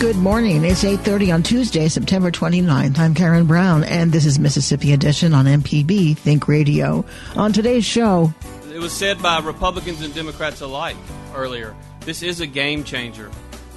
Good morning. It's 8:30 on Tuesday, September 29th. I'm Karen Brown and this is Mississippi Edition on MPB Think Radio. On today's show, it was said by Republicans and Democrats alike earlier. This is a game changer.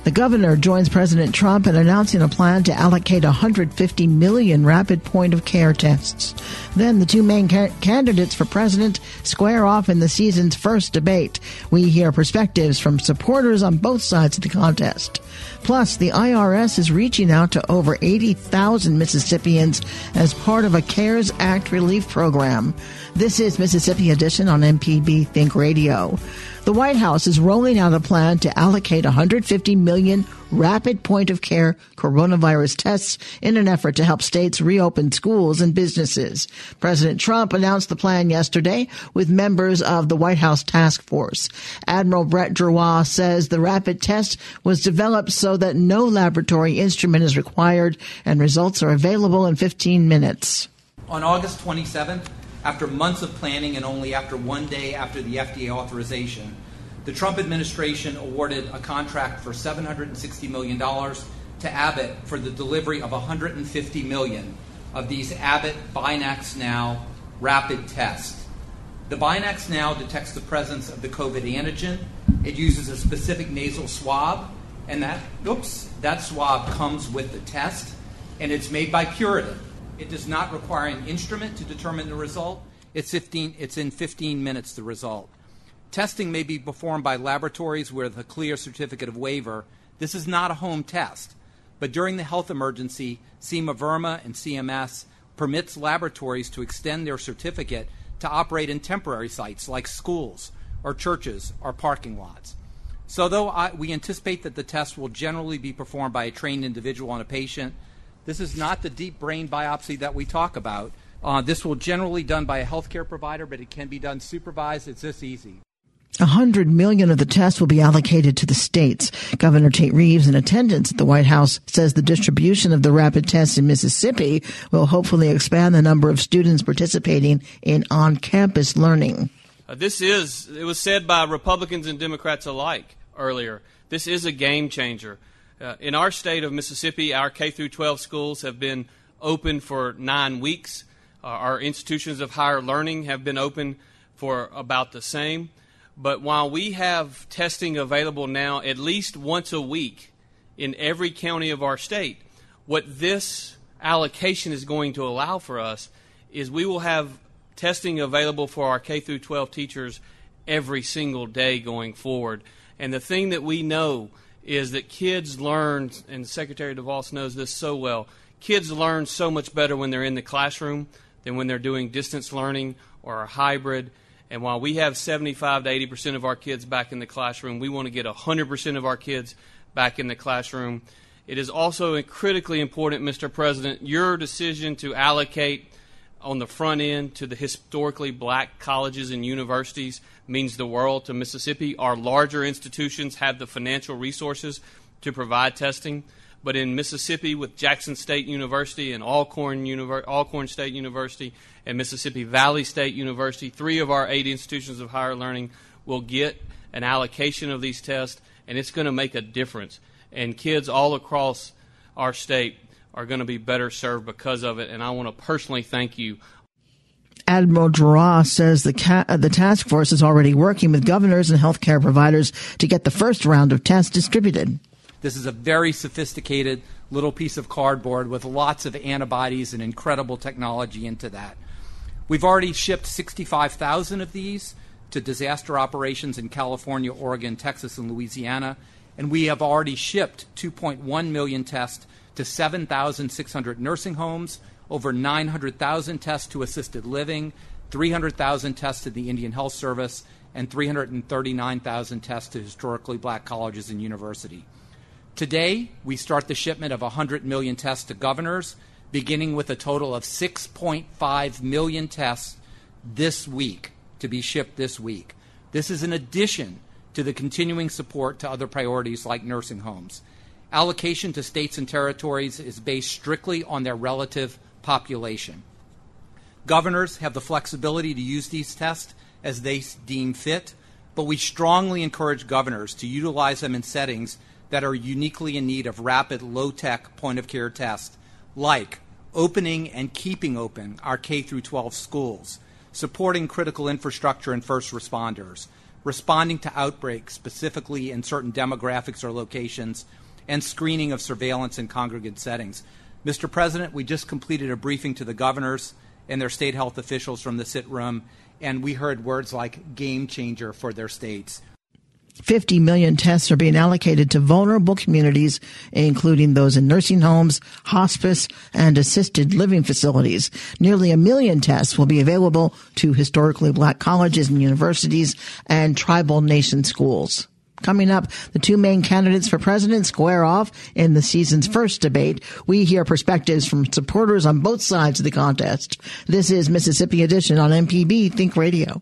The governor joins President Trump in announcing a plan to allocate 150 million rapid point of care tests. Then the two main ca- candidates for president square off in the season's first debate. We hear perspectives from supporters on both sides of the contest. Plus, the IRS is reaching out to over 80,000 Mississippians as part of a CARES Act relief program. This is Mississippi Edition on MPB Think Radio. The White House is rolling out a plan to allocate 150 million rapid point of care coronavirus tests in an effort to help states reopen schools and businesses. President Trump announced the plan yesterday with members of the White House task force. Admiral Brett Giroir says the rapid test was developed so that no laboratory instrument is required and results are available in 15 minutes. On August 27th, after months of planning and only after one day after the FDA authorization, the Trump administration awarded a contract for $760 million to Abbott for the delivery of 150 million of these Abbott BinaxNOW rapid tests. The BinaxNOW detects the presence of the COVID antigen. It uses a specific nasal swab, and that oops, that swab comes with the test, and it's made by Puritan. It does not require an instrument to determine the result. It's 15 it's in 15 minutes the result. Testing may be performed by laboratories with a CLIA certificate of waiver. This is not a home test. But during the health emergency, Seema Verma and CMS permits laboratories to extend their certificate to operate in temporary sites like schools or churches or parking lots. So, though I, we anticipate that the test will generally be performed by a trained individual on a patient, this is not the deep brain biopsy that we talk about. Uh, this will generally done by a healthcare provider, but it can be done supervised. It's this easy. A hundred million of the test will be allocated to the states. Governor Tate Reeves, in attendance at the White House, says the distribution of the rapid tests in Mississippi will hopefully expand the number of students participating in on-campus learning. Uh, this is, it was said by Republicans and Democrats alike earlier. This is a game changer. Uh, in our state of Mississippi, our K through 12 schools have been open for nine weeks. Uh, our institutions of higher learning have been open for about the same. But while we have testing available now at least once a week in every county of our state, what this allocation is going to allow for us is we will have testing available for our K through 12 teachers every single day going forward. And the thing that we know is that kids learn, and Secretary DeVos knows this so well, kids learn so much better when they're in the classroom than when they're doing distance learning or a hybrid. And while we have 75 to 80 percent of our kids back in the classroom, we want to get 100 percent of our kids back in the classroom. It is also critically important, Mr. President, your decision to allocate on the front end to the historically black colleges and universities means the world to Mississippi. Our larger institutions have the financial resources to provide testing. But in Mississippi, with Jackson State University and Alcorn, Univer- Alcorn State University and Mississippi Valley State University, three of our eight institutions of higher learning will get an allocation of these tests, and it's going to make a difference. And kids all across our state are going to be better served because of it. And I want to personally thank you Admiral Giroir says the, ca- uh, the task force is already working with governors and healthcare providers to get the first round of tests distributed. This is a very sophisticated little piece of cardboard with lots of antibodies and incredible technology into that. We've already shipped 65,000 of these to disaster operations in California, Oregon, Texas, and Louisiana, and we have already shipped 2.1 million tests to 7,600 nursing homes, over 900,000 tests to assisted living, 300,000 tests to the Indian Health Service, and 339,000 tests to historically black colleges and universities. Today, we start the shipment of 100 million tests to governors, beginning with a total of 6.5 million tests this week to be shipped this week. This is in addition to the continuing support to other priorities like nursing homes. Allocation to states and territories is based strictly on their relative population. Governors have the flexibility to use these tests as they deem fit, but we strongly encourage governors to utilize them in settings that are uniquely in need of rapid, low tech point of care tests, like opening and keeping open our K through 12 schools, supporting critical infrastructure and first responders, responding to outbreaks specifically in certain demographics or locations, and screening of surveillance in congregate settings. Mr. President, we just completed a briefing to the governors and their state health officials from the sit room, and we heard words like game changer for their states. 50 million tests are being allocated to vulnerable communities, including those in nursing homes, hospice, and assisted living facilities. Nearly a million tests will be available to historically black colleges and universities and tribal nation schools. Coming up, the two main candidates for president square off in the season's first debate. We hear perspectives from supporters on both sides of the contest. This is Mississippi Edition on MPB Think Radio.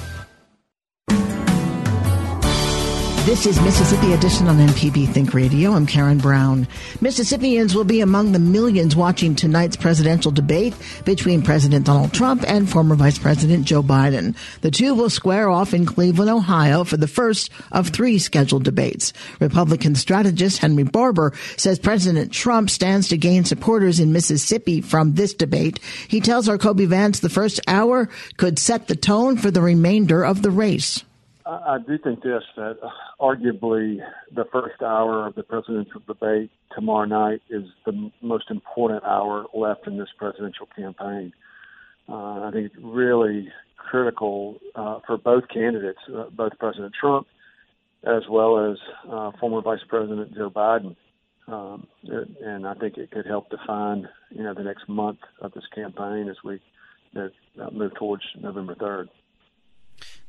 This is Mississippi Edition on MPB Think Radio. I'm Karen Brown. Mississippians will be among the millions watching tonight's presidential debate between President Donald Trump and former Vice President Joe Biden. The two will square off in Cleveland, Ohio for the first of three scheduled debates. Republican strategist Henry Barbour says President Trump stands to gain supporters in Mississippi from this debate. He tells our Kobee Vance the first hour could set the tone for the remainder of the race. I do think this that arguably the first hour of the presidential debate tomorrow night is the most important hour left in this presidential campaign. Uh, I think it's really critical uh, for both candidates, uh, both President Trump as well as uh, former Vice President Joe Biden. Um, and I think it could help define, you know, the next month of this campaign as we uh, move towards November 3rd.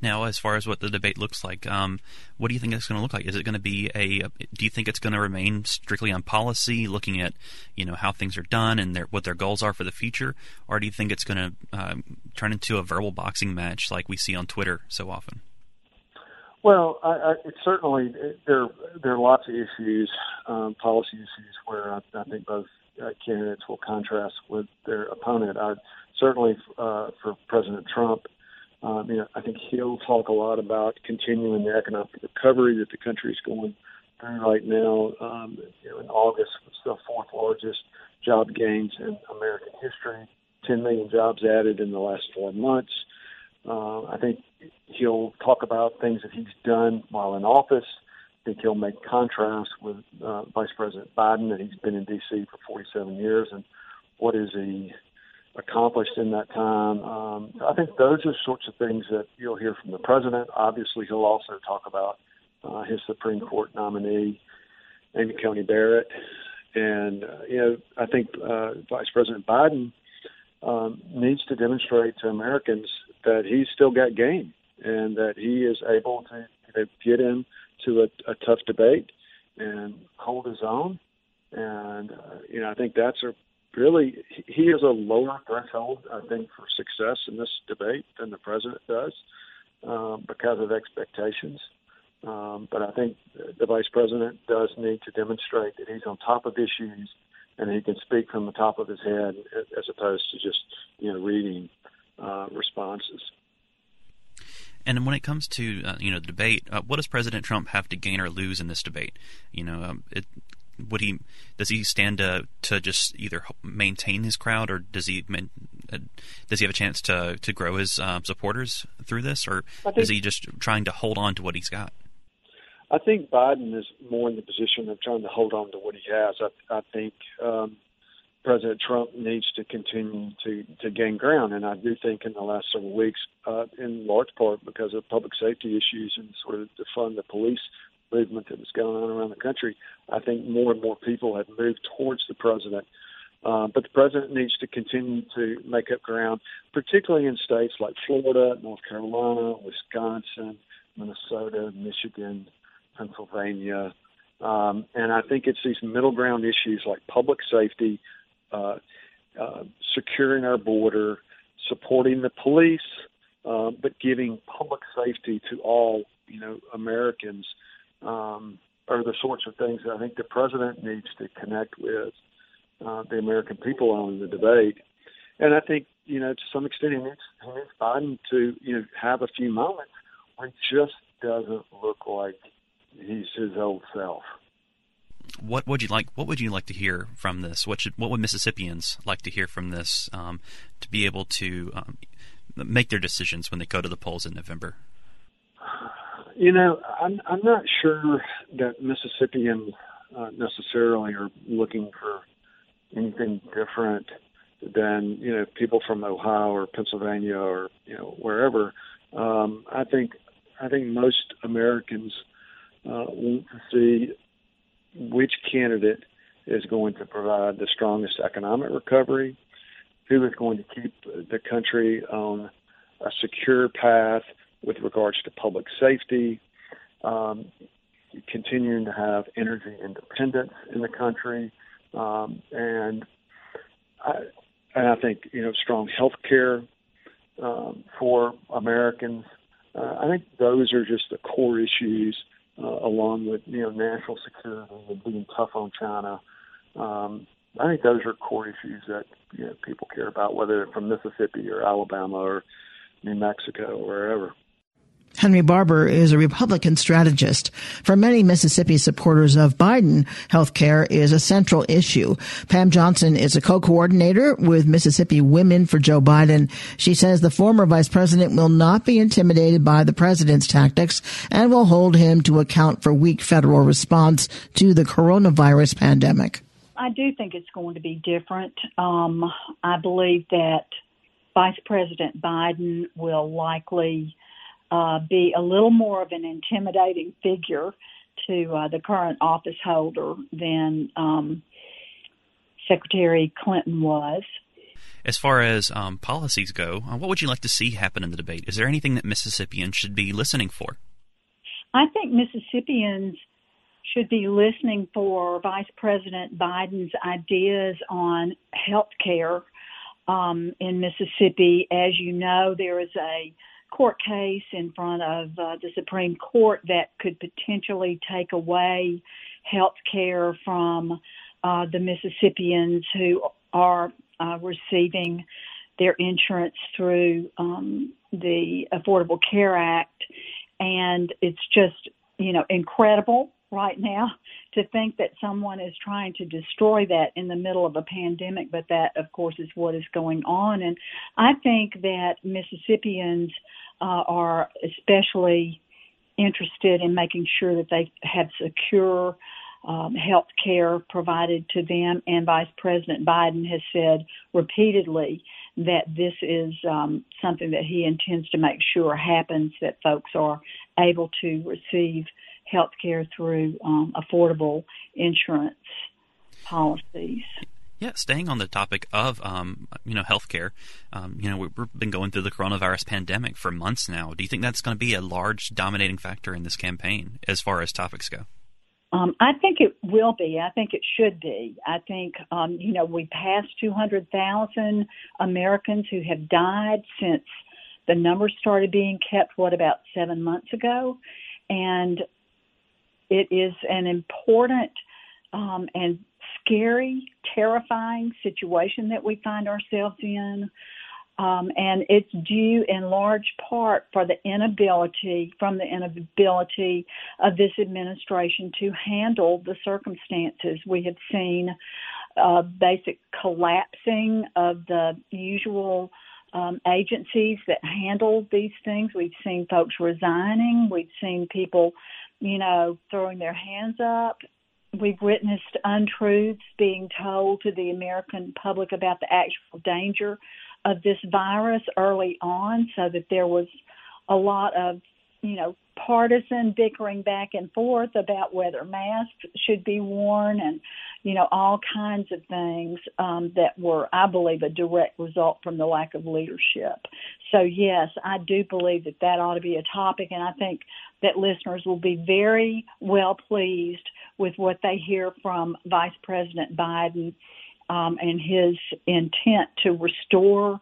Now, as far as what the debate looks like, um, what do you think it's going to look like? Is it going to be a? Do you think it's going to remain strictly on policy, looking at you know how things are done and their, what their goals are for the future, or do you think it's going to um, turn into a verbal boxing match like we see on Twitter so often? Well, I, I, it certainly there there are lots of issues, um, policy issues, where I, I think both uh, candidates will contrast with their opponent. I, certainly, uh, for President Trump, um, you know, I think he'll talk a lot about continuing the economic recovery that the country is going through right now. Um, you know, in August, it's the fourth largest job gains in American history. 10 million jobs added in the last four months. Uh, I think he'll talk about things that he's done while in office. I think he'll make contrast with uh, Vice President Biden that he's been in D.C. for 47 years and what is he accomplished in that time. Um, I think those are sorts of things that you'll hear from the president. Obviously, he'll also talk about uh, his Supreme Court nominee, Amy Coney Barrett, and uh, you know I think uh, Vice President Biden um, needs to demonstrate to Americans that he's still got game and that he is able to you know, get into a, a tough debate and hold his own. And uh, you know I think that's a really he has a lower threshold, I think, for success in this debate than the president does um, because of expectations. Um, but I think the vice president does need to demonstrate that he's on top of issues and he can speak from the top of his head as opposed to just you know reading uh, responses. And when it comes to uh, you know the debate, uh, what does President Trump have to gain or lose in this debate? You know, um, it, would he does he stand to to just either maintain his crowd or does he uh, does he have a chance to to grow his uh, supporters through this, or think, is he just trying to hold on to what he's got? I think Biden is more in the position of trying to hold on to what he has. I, I think um, President Trump needs to continue to to gain ground, and I do think in the last several weeks, uh, in large part because of public safety issues and sort of to fund the police movement that was going on around the country, I think more and more people have moved towards the president. Uh, but the president needs to continue to make up ground, particularly in states like Florida, North Carolina, Wisconsin, Minnesota, Michigan, Pennsylvania. Um, and I think it's these middle ground issues like public safety, uh, uh, securing our border, supporting the police, uh, but giving public safety to all you know Americans um, are the sorts of things that I think the president needs to connect with uh, the American people on in the debate. And I think you know to some extent he needs, he needs Biden to you know have a few moments where he just doesn't look like he's his old self what would you like? What would you like to hear from this? What should what would Mississippians like to hear from this um, to be able to um, make their decisions when they go to the polls in November? You know, I'm I'm not sure that Mississippians uh, necessarily are looking for anything different than you know people from Ohio or Pennsylvania or you know wherever. Um, I think I think most Americans uh, want to see which candidate is going to provide the strongest economic recovery, who is going to keep the country on a secure path with regards to public safety, um, continuing to have energy independence in the country, um, and I, and I think you know strong health care um, for Americans. Uh, I think those are just the core issues uh, along with you know national security and being tough on China. Um, I think those are core issues that you know, people care about, whether they're from Mississippi or Alabama or New Mexico or wherever. Henry Barbour is a Republican strategist. For many Mississippi supporters of Biden, health care is a central issue. Pam Johnson is a co-coordinator with Mississippi Women for Joe Biden. She says the former vice president will not be intimidated by the president's tactics and will hold him to account for weak federal response to the coronavirus pandemic. I do think it's going to be different. Um, I believe that Vice President Biden will likely uh, be a little more of an intimidating figure to uh, the current office holder than um, Secretary Clinton was. As far as um, policies go, uh, what would you like to see happen in the debate? Is there anything that Mississippians should be listening for? I think Mississippians should be listening for Vice President Biden's ideas on health care um, in Mississippi. As you know, there is a court case in front of uh, the Supreme Court that could potentially take away health care from uh, the Mississippians who are uh, receiving their insurance through um, the Affordable Care Act. And it's just, you know, incredible right now to think that someone is trying to destroy that in the middle of a pandemic, but that, of course, is what is going on. And I think that Mississippians uh, are especially interested in making sure that they have secure um, health care provided to them. And Vice President Biden has said repeatedly that this is um, something that he intends to make sure happens, that folks are able to receive health care through um, affordable insurance policies. Yeah, staying on the topic of um, you know healthcare, um, you know we've been going through the coronavirus pandemic for months now. Do you think that's going to be a large dominating factor in this campaign as far as topics go? Um, I think it will be. I think it should be. I think, um, you know, we passed 200,000 Americans who have died since the numbers started being kept, what, about seven months ago? And it is an important um, and scary, terrifying situation that we find ourselves in. Um, and it's due in large part for the inability, from the inability of this administration to handle the circumstances. We have seen uh, basic collapsing of the usual um, agencies that handle these things. We've seen folks resigning. We've seen people, you know, throwing their hands up. We've witnessed untruths being told to the American public about the actual danger of this virus early on so that there was a lot of, you know, partisan bickering back and forth about whether masks should be worn and, you know, all kinds of things um, that were, I believe, a direct result from the lack of leadership. So, yes, I do believe that that ought to be a topic, and I think that listeners will be very well pleased with what they hear from Vice President Biden um, and his intent to restore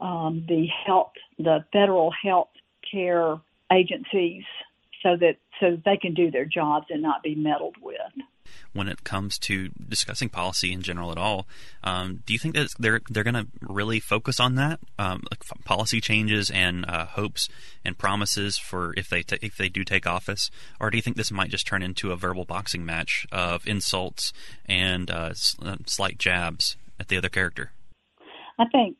um, the health, the federal health care agencies, so that so they can do their jobs and not be meddled with. When it comes to discussing policy in general at all, um, do you think that they're they're going to really focus on that, um, like policy changes and uh, hopes and promises for if they t- if they do take office, or do you think this might just turn into a verbal boxing match of insults and uh, uh slight jabs at the other character? I think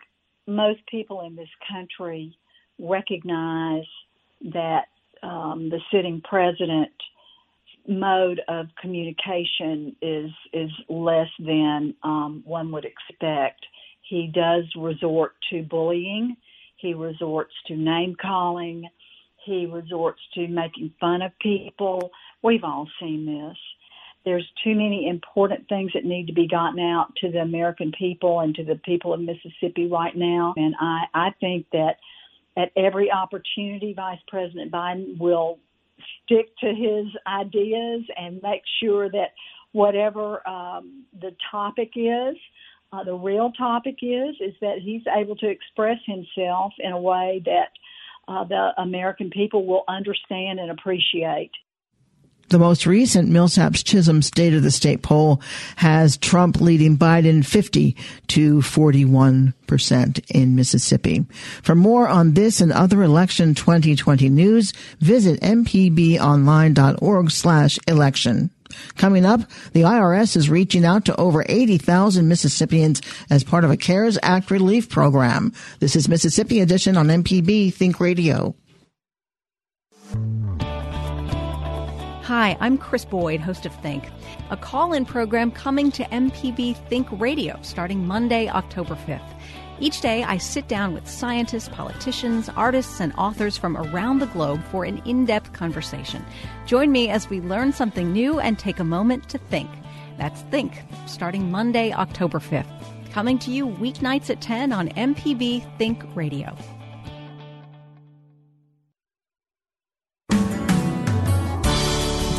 most people in this country recognize that um, the sitting president mode of communication is is less than um, one would expect. He does resort to bullying. He resorts to name calling. He resorts to making fun of people. We've all seen this. There's too many important things that need to be gotten out to the American people and to the people of Mississippi right now. And I, I think that at every opportunity, Vice President Biden will stick to his ideas and make sure that whatever um, the topic is, uh, the real topic is, is that he's able to express himself in a way that uh, the American people will understand and appreciate. The most recent Millsaps Chism State of the State poll has Trump leading Biden 50 to 41% in Mississippi. For more on this and other election 2020 news, visit mpbonline.org slash election. Coming up, the IRS is reaching out to over 80,000 Mississippians as part of a CARES Act relief program. This is Mississippi Edition on MPB Think Radio. Hi, I'm Chris Boyd, host of Think, a call in program coming to MPB Think Radio starting Monday, October 5th. Each day, I sit down with scientists, politicians, artists, and authors from around the globe for an in depth conversation. Join me as we learn something new and take a moment to think. That's Think, starting Monday, October 5th. Coming to you weeknights at 10 on MPB Think Radio.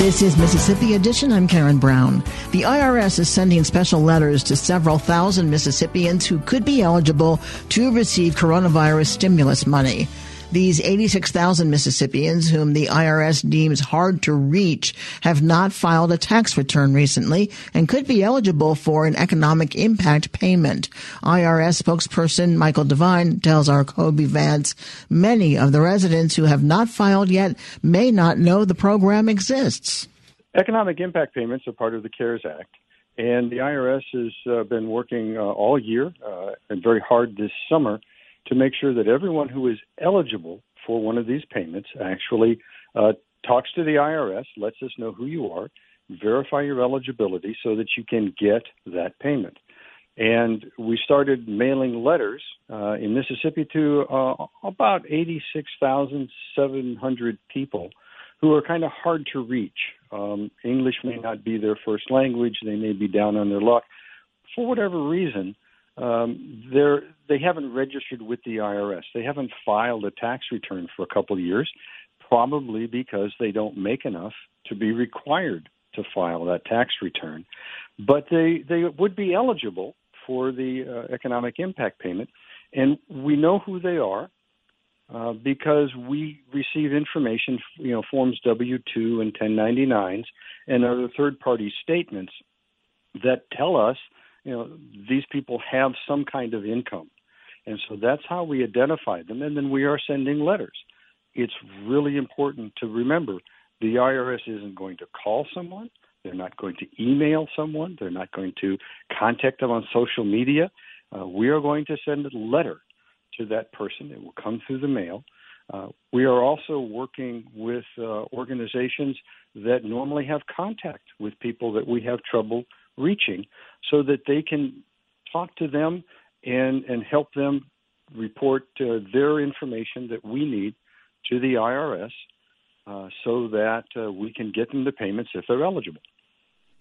This is Mississippi Edition. I'm Karen Brown. The IRS is sending special letters to several thousand Mississippians who could be eligible to receive coronavirus stimulus money. These 86,000 Mississippians whom the IRS deems hard to reach have not filed a tax return recently and could be eligible for an economic impact payment. IRS spokesperson Michael Devine tells our Kobee Vance many of the residents who have not filed yet may not know the program exists. Economic impact payments are part of the CARES Act. And the IRS has uh, been working uh, all year uh, and very hard this summer to make sure that everyone who is eligible for one of these payments actually uh, talks to the IRS, lets us know who you are, verify your eligibility so that you can get that payment. And we started mailing letters uh, in Mississippi to uh, about 86,700 people who are kind of hard to reach. Um, English may not be their first language, they may be down on their luck. For whatever reason, um, they're they haven't registered with the IRS. They haven't filed a tax return for a couple of years, probably because they don't make enough to be required to file that tax return, but they they would be eligible for the uh, economic impact payment, and we know who they are. Uh, because we receive information, you know, forms W two and 1099s and other third party statements that tell us, you know, these people have some kind of income, and so that's how we identify them. And then we are sending letters. It's really important to remember the IRS isn't going to call someone. They're not going to email someone. They're not going to contact them on social media. Uh, we are going to send a letter to that person. It will come through the mail. Uh, we are also working with uh, organizations that normally have contact with people that we have trouble reaching so that they can talk to them and, and help them report uh, their information that we need to the IRS uh, so that uh, we can get them the payments if they're eligible.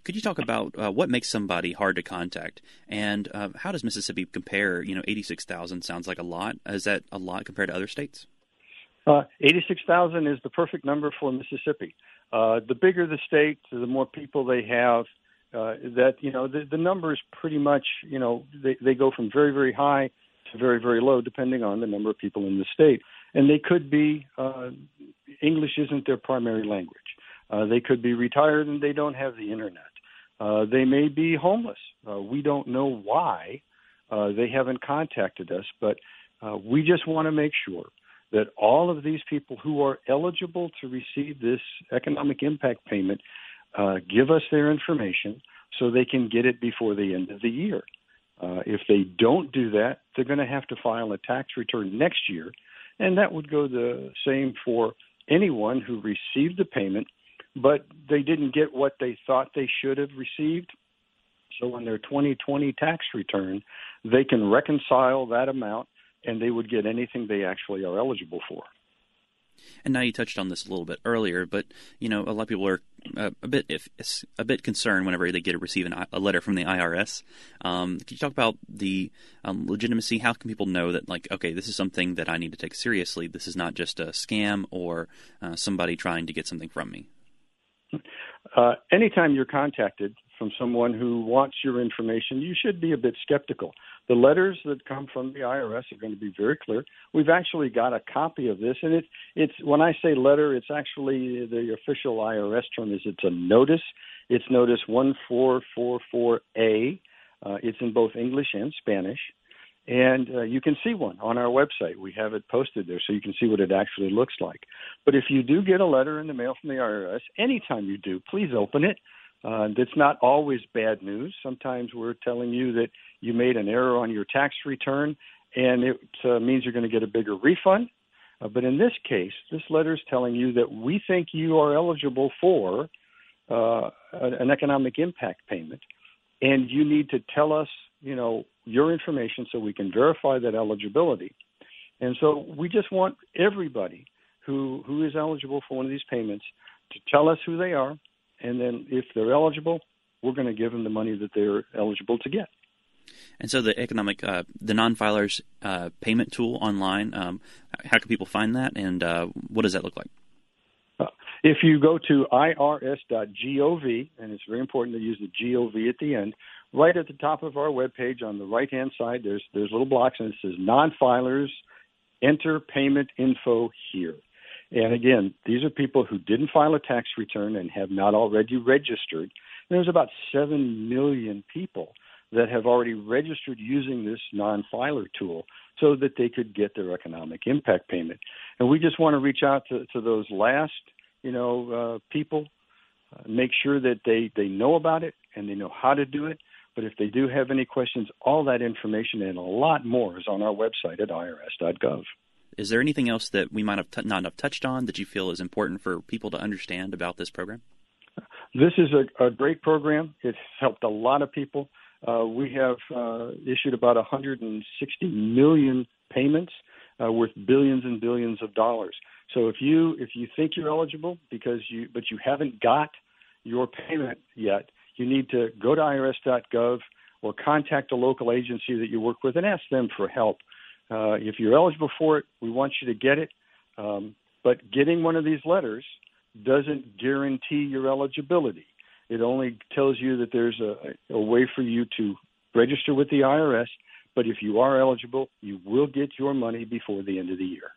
Could you talk about uh, what makes somebody hard to contact, and uh, how does Mississippi compare? You know, eighty-six thousand sounds like a lot. Is that a lot compared to other states? Uh, eighty-six thousand is the perfect number for Mississippi. Uh, the bigger the state, the more people they have. Uh, that you know, the, the numbers pretty much you know they, they go from very very high to very very low depending on the number of people in the state, and they could be uh, English isn't their primary language. Uh, they could be retired and they don't have the internet. Uh, they may be homeless. Uh, we don't know why uh, they haven't contacted us, but uh, we just want to make sure that all of these people who are eligible to receive this economic impact payment uh, give us their information so they can get it before the end of the year. Uh, if they don't do that, they're going to have to file a tax return next year, and that would go the same for anyone who received the payment but they didn't get what they thought they should have received. So on their 2020 tax return, they can reconcile that amount and they would get anything they actually are eligible for. And now you touched on this a little bit earlier, but you know a lot of people are uh, a bit if, a bit concerned whenever they get receive an, a letter from the IRS. Um, can you talk about the um, legitimacy? How can people know that like okay, this is something that I need to take seriously? This is not just a scam or uh, somebody trying to get something from me. Uh, anytime you're contacted from someone who wants your information, you should be a bit skeptical. The letters that come from the IRS are going to be very clear. We've actually got a copy of this, and it's it's when I say letter, it's actually the official IRS term is it's a notice. It's notice one four four four A. Uh, it's in both English and Spanish and uh, you can see one on our website. We have it posted there so you can see what it actually looks like. But if you do get a letter in the mail from the IRS, anytime you do, please open it. Uh, it's not always bad news. Sometimes we're telling you that you made an error on your tax return and it uh, means you're going to get a bigger refund. Uh, but in this case, this letter is telling you that we think you are eligible for uh, an economic impact payment, and you need to tell us you know, your information so we can verify that eligibility. And so we just want everybody who who is eligible for one of these payments to tell us who they are, and then if they're eligible, we're going to give them the money that they're eligible to get. And so the economic, uh, the non-filers uh, payment tool online, um, how can people find that, and uh, what does that look like? Uh, if you go to irs.gov, and it's very important to use the gov at the end, right at the top of our webpage on the right hand side, there's there's little blocks and it says non-filers enter payment info here. And again, these are people who didn't file a tax return and have not already registered. And there's about seven million people that have already registered using this non-filer tool so that they could get their economic impact payment. And we just want to reach out to, to those last, you know, uh, people, uh, make sure that they, they know about it and they know how to do it but if they do have any questions, all that information and a lot more is on our website at irs.gov. Is there anything else that we might have t- not have touched on that you feel is important for people to understand about this program? This is a, a great program. It's helped a lot of people. Uh, we have uh, issued about 160 million payments uh, worth billions and billions of dollars. So if you if you think you're eligible because you but you haven't got your payment yet, you need to go to irs.gov or contact a local agency that you work with and ask them for help. Uh, if you're eligible for it, we want you to get it. Um, but getting one of these letters doesn't guarantee your eligibility. It only tells you that there's a, a way for you to register with the IRS. But if you are eligible, you will get your money before the end of the year.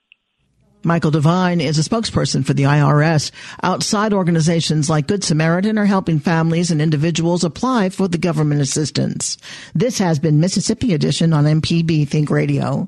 Michael Devine is a spokesperson for the IRS. Outside organizations like Good Samaritan are helping families and individuals apply for the government assistance. This has been Mississippi Edition on MPB Think Radio.